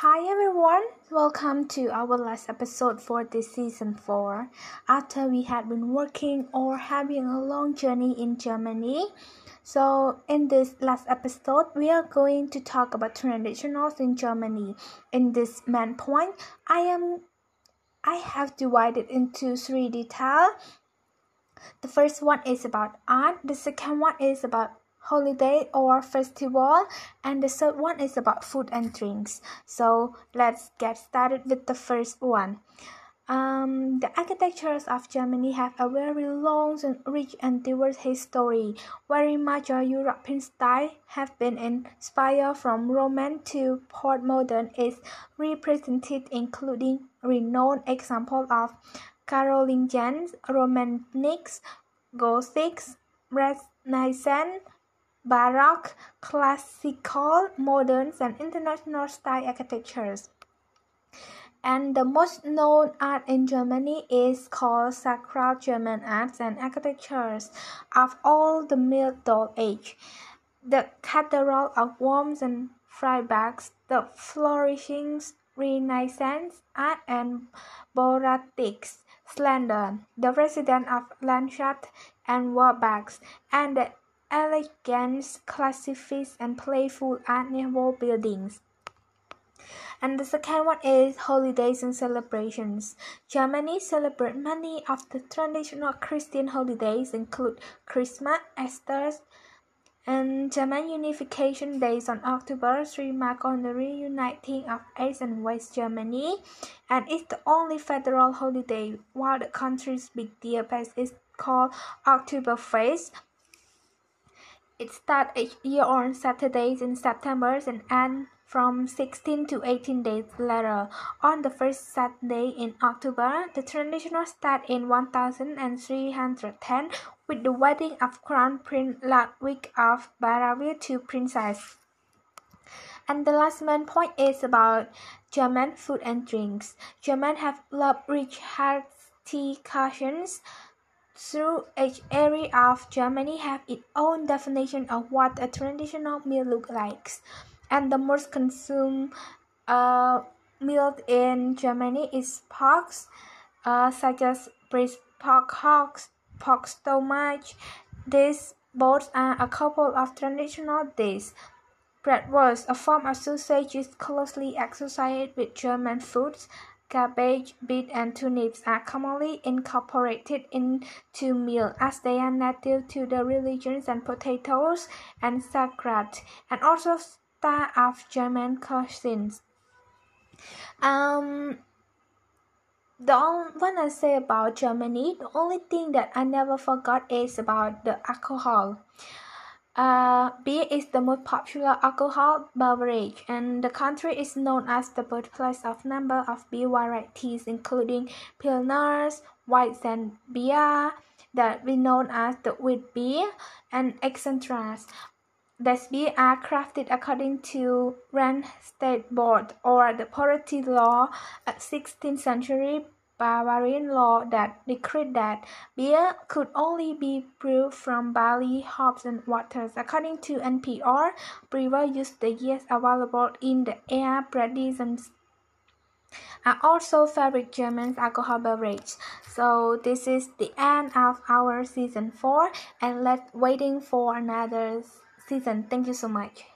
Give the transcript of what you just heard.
Hi everyone, welcome to our last episode for this season 4. After we had been working or having a long journey in Germany, so in this last episode, we are going to talk about traditionals in Germany. In this main point, I am I have divided into three detail. The first one is about art, the second one is about holiday or festival and the third one is about food and drinks so let's get started with the first one um, the architectures of Germany have a very long and rich and diverse history. Very much a European style have been inspired from Roman to postmodern is represented, including renowned examples of Carolingian, Romanesque, Gothic, Renaissance, Baroque, Classical, Modern, and International style architectures. And the most known art in Germany is called Sacred German Arts and Architectures of all the Middle Age. The Cathedral of Worms and Freibergs, the flourishing Renaissance art and Baroque Slender, the residence of Landshut and Würzburgs, and the elegant, classic, and playful Nouveau buildings. And the second one is holidays and celebrations. Germany celebrates many of the traditional Christian holidays, include Christmas, Easter, and German Unification Days on October 3 mark on the reuniting of East and West Germany, and it's the only federal holiday, while the country's big day is called Oktoberfest. It starts each year on Saturdays in September and ends from 16 to 18 days later. On the first Saturday in October, the traditional starts in 1310 with the wedding of Crown Prince Ludwig of Bavaria to Princess. And the last main point is about German food and drinks. Germans have loved rich hearty cushions through each area of Germany have its own definition of what a traditional meal looks like. And the most consumed uh, meal in Germany is pork, uh, such as braised pork hocks, pork stomach. These both are a couple of traditional dishes. Bratwurst, a form of sausage, is closely associated with German foods Cabbage, beet, and turnips are commonly incorporated into meals as they are native to the regions and potatoes and sauerkraut, and also star of German cuisines. Um, the when I say about Germany, the only thing that I never forgot is about the alcohol. Uh, beer is the most popular alcohol beverage, and the country is known as the birthplace of number of beer varieties, including Pilsners, Weizen beer, that we know as the wheat beer, and etc. These beers are crafted according to Ren State Board or the purity law at 16th century Bavarian law that decreed that beer could only be brewed from barley, hops, and waters. According to NPR, brewers use the yeast available in the air produced are also favorite German alcohol beverage. So this is the end of our season 4 and let's waiting for another season. Thank you so much.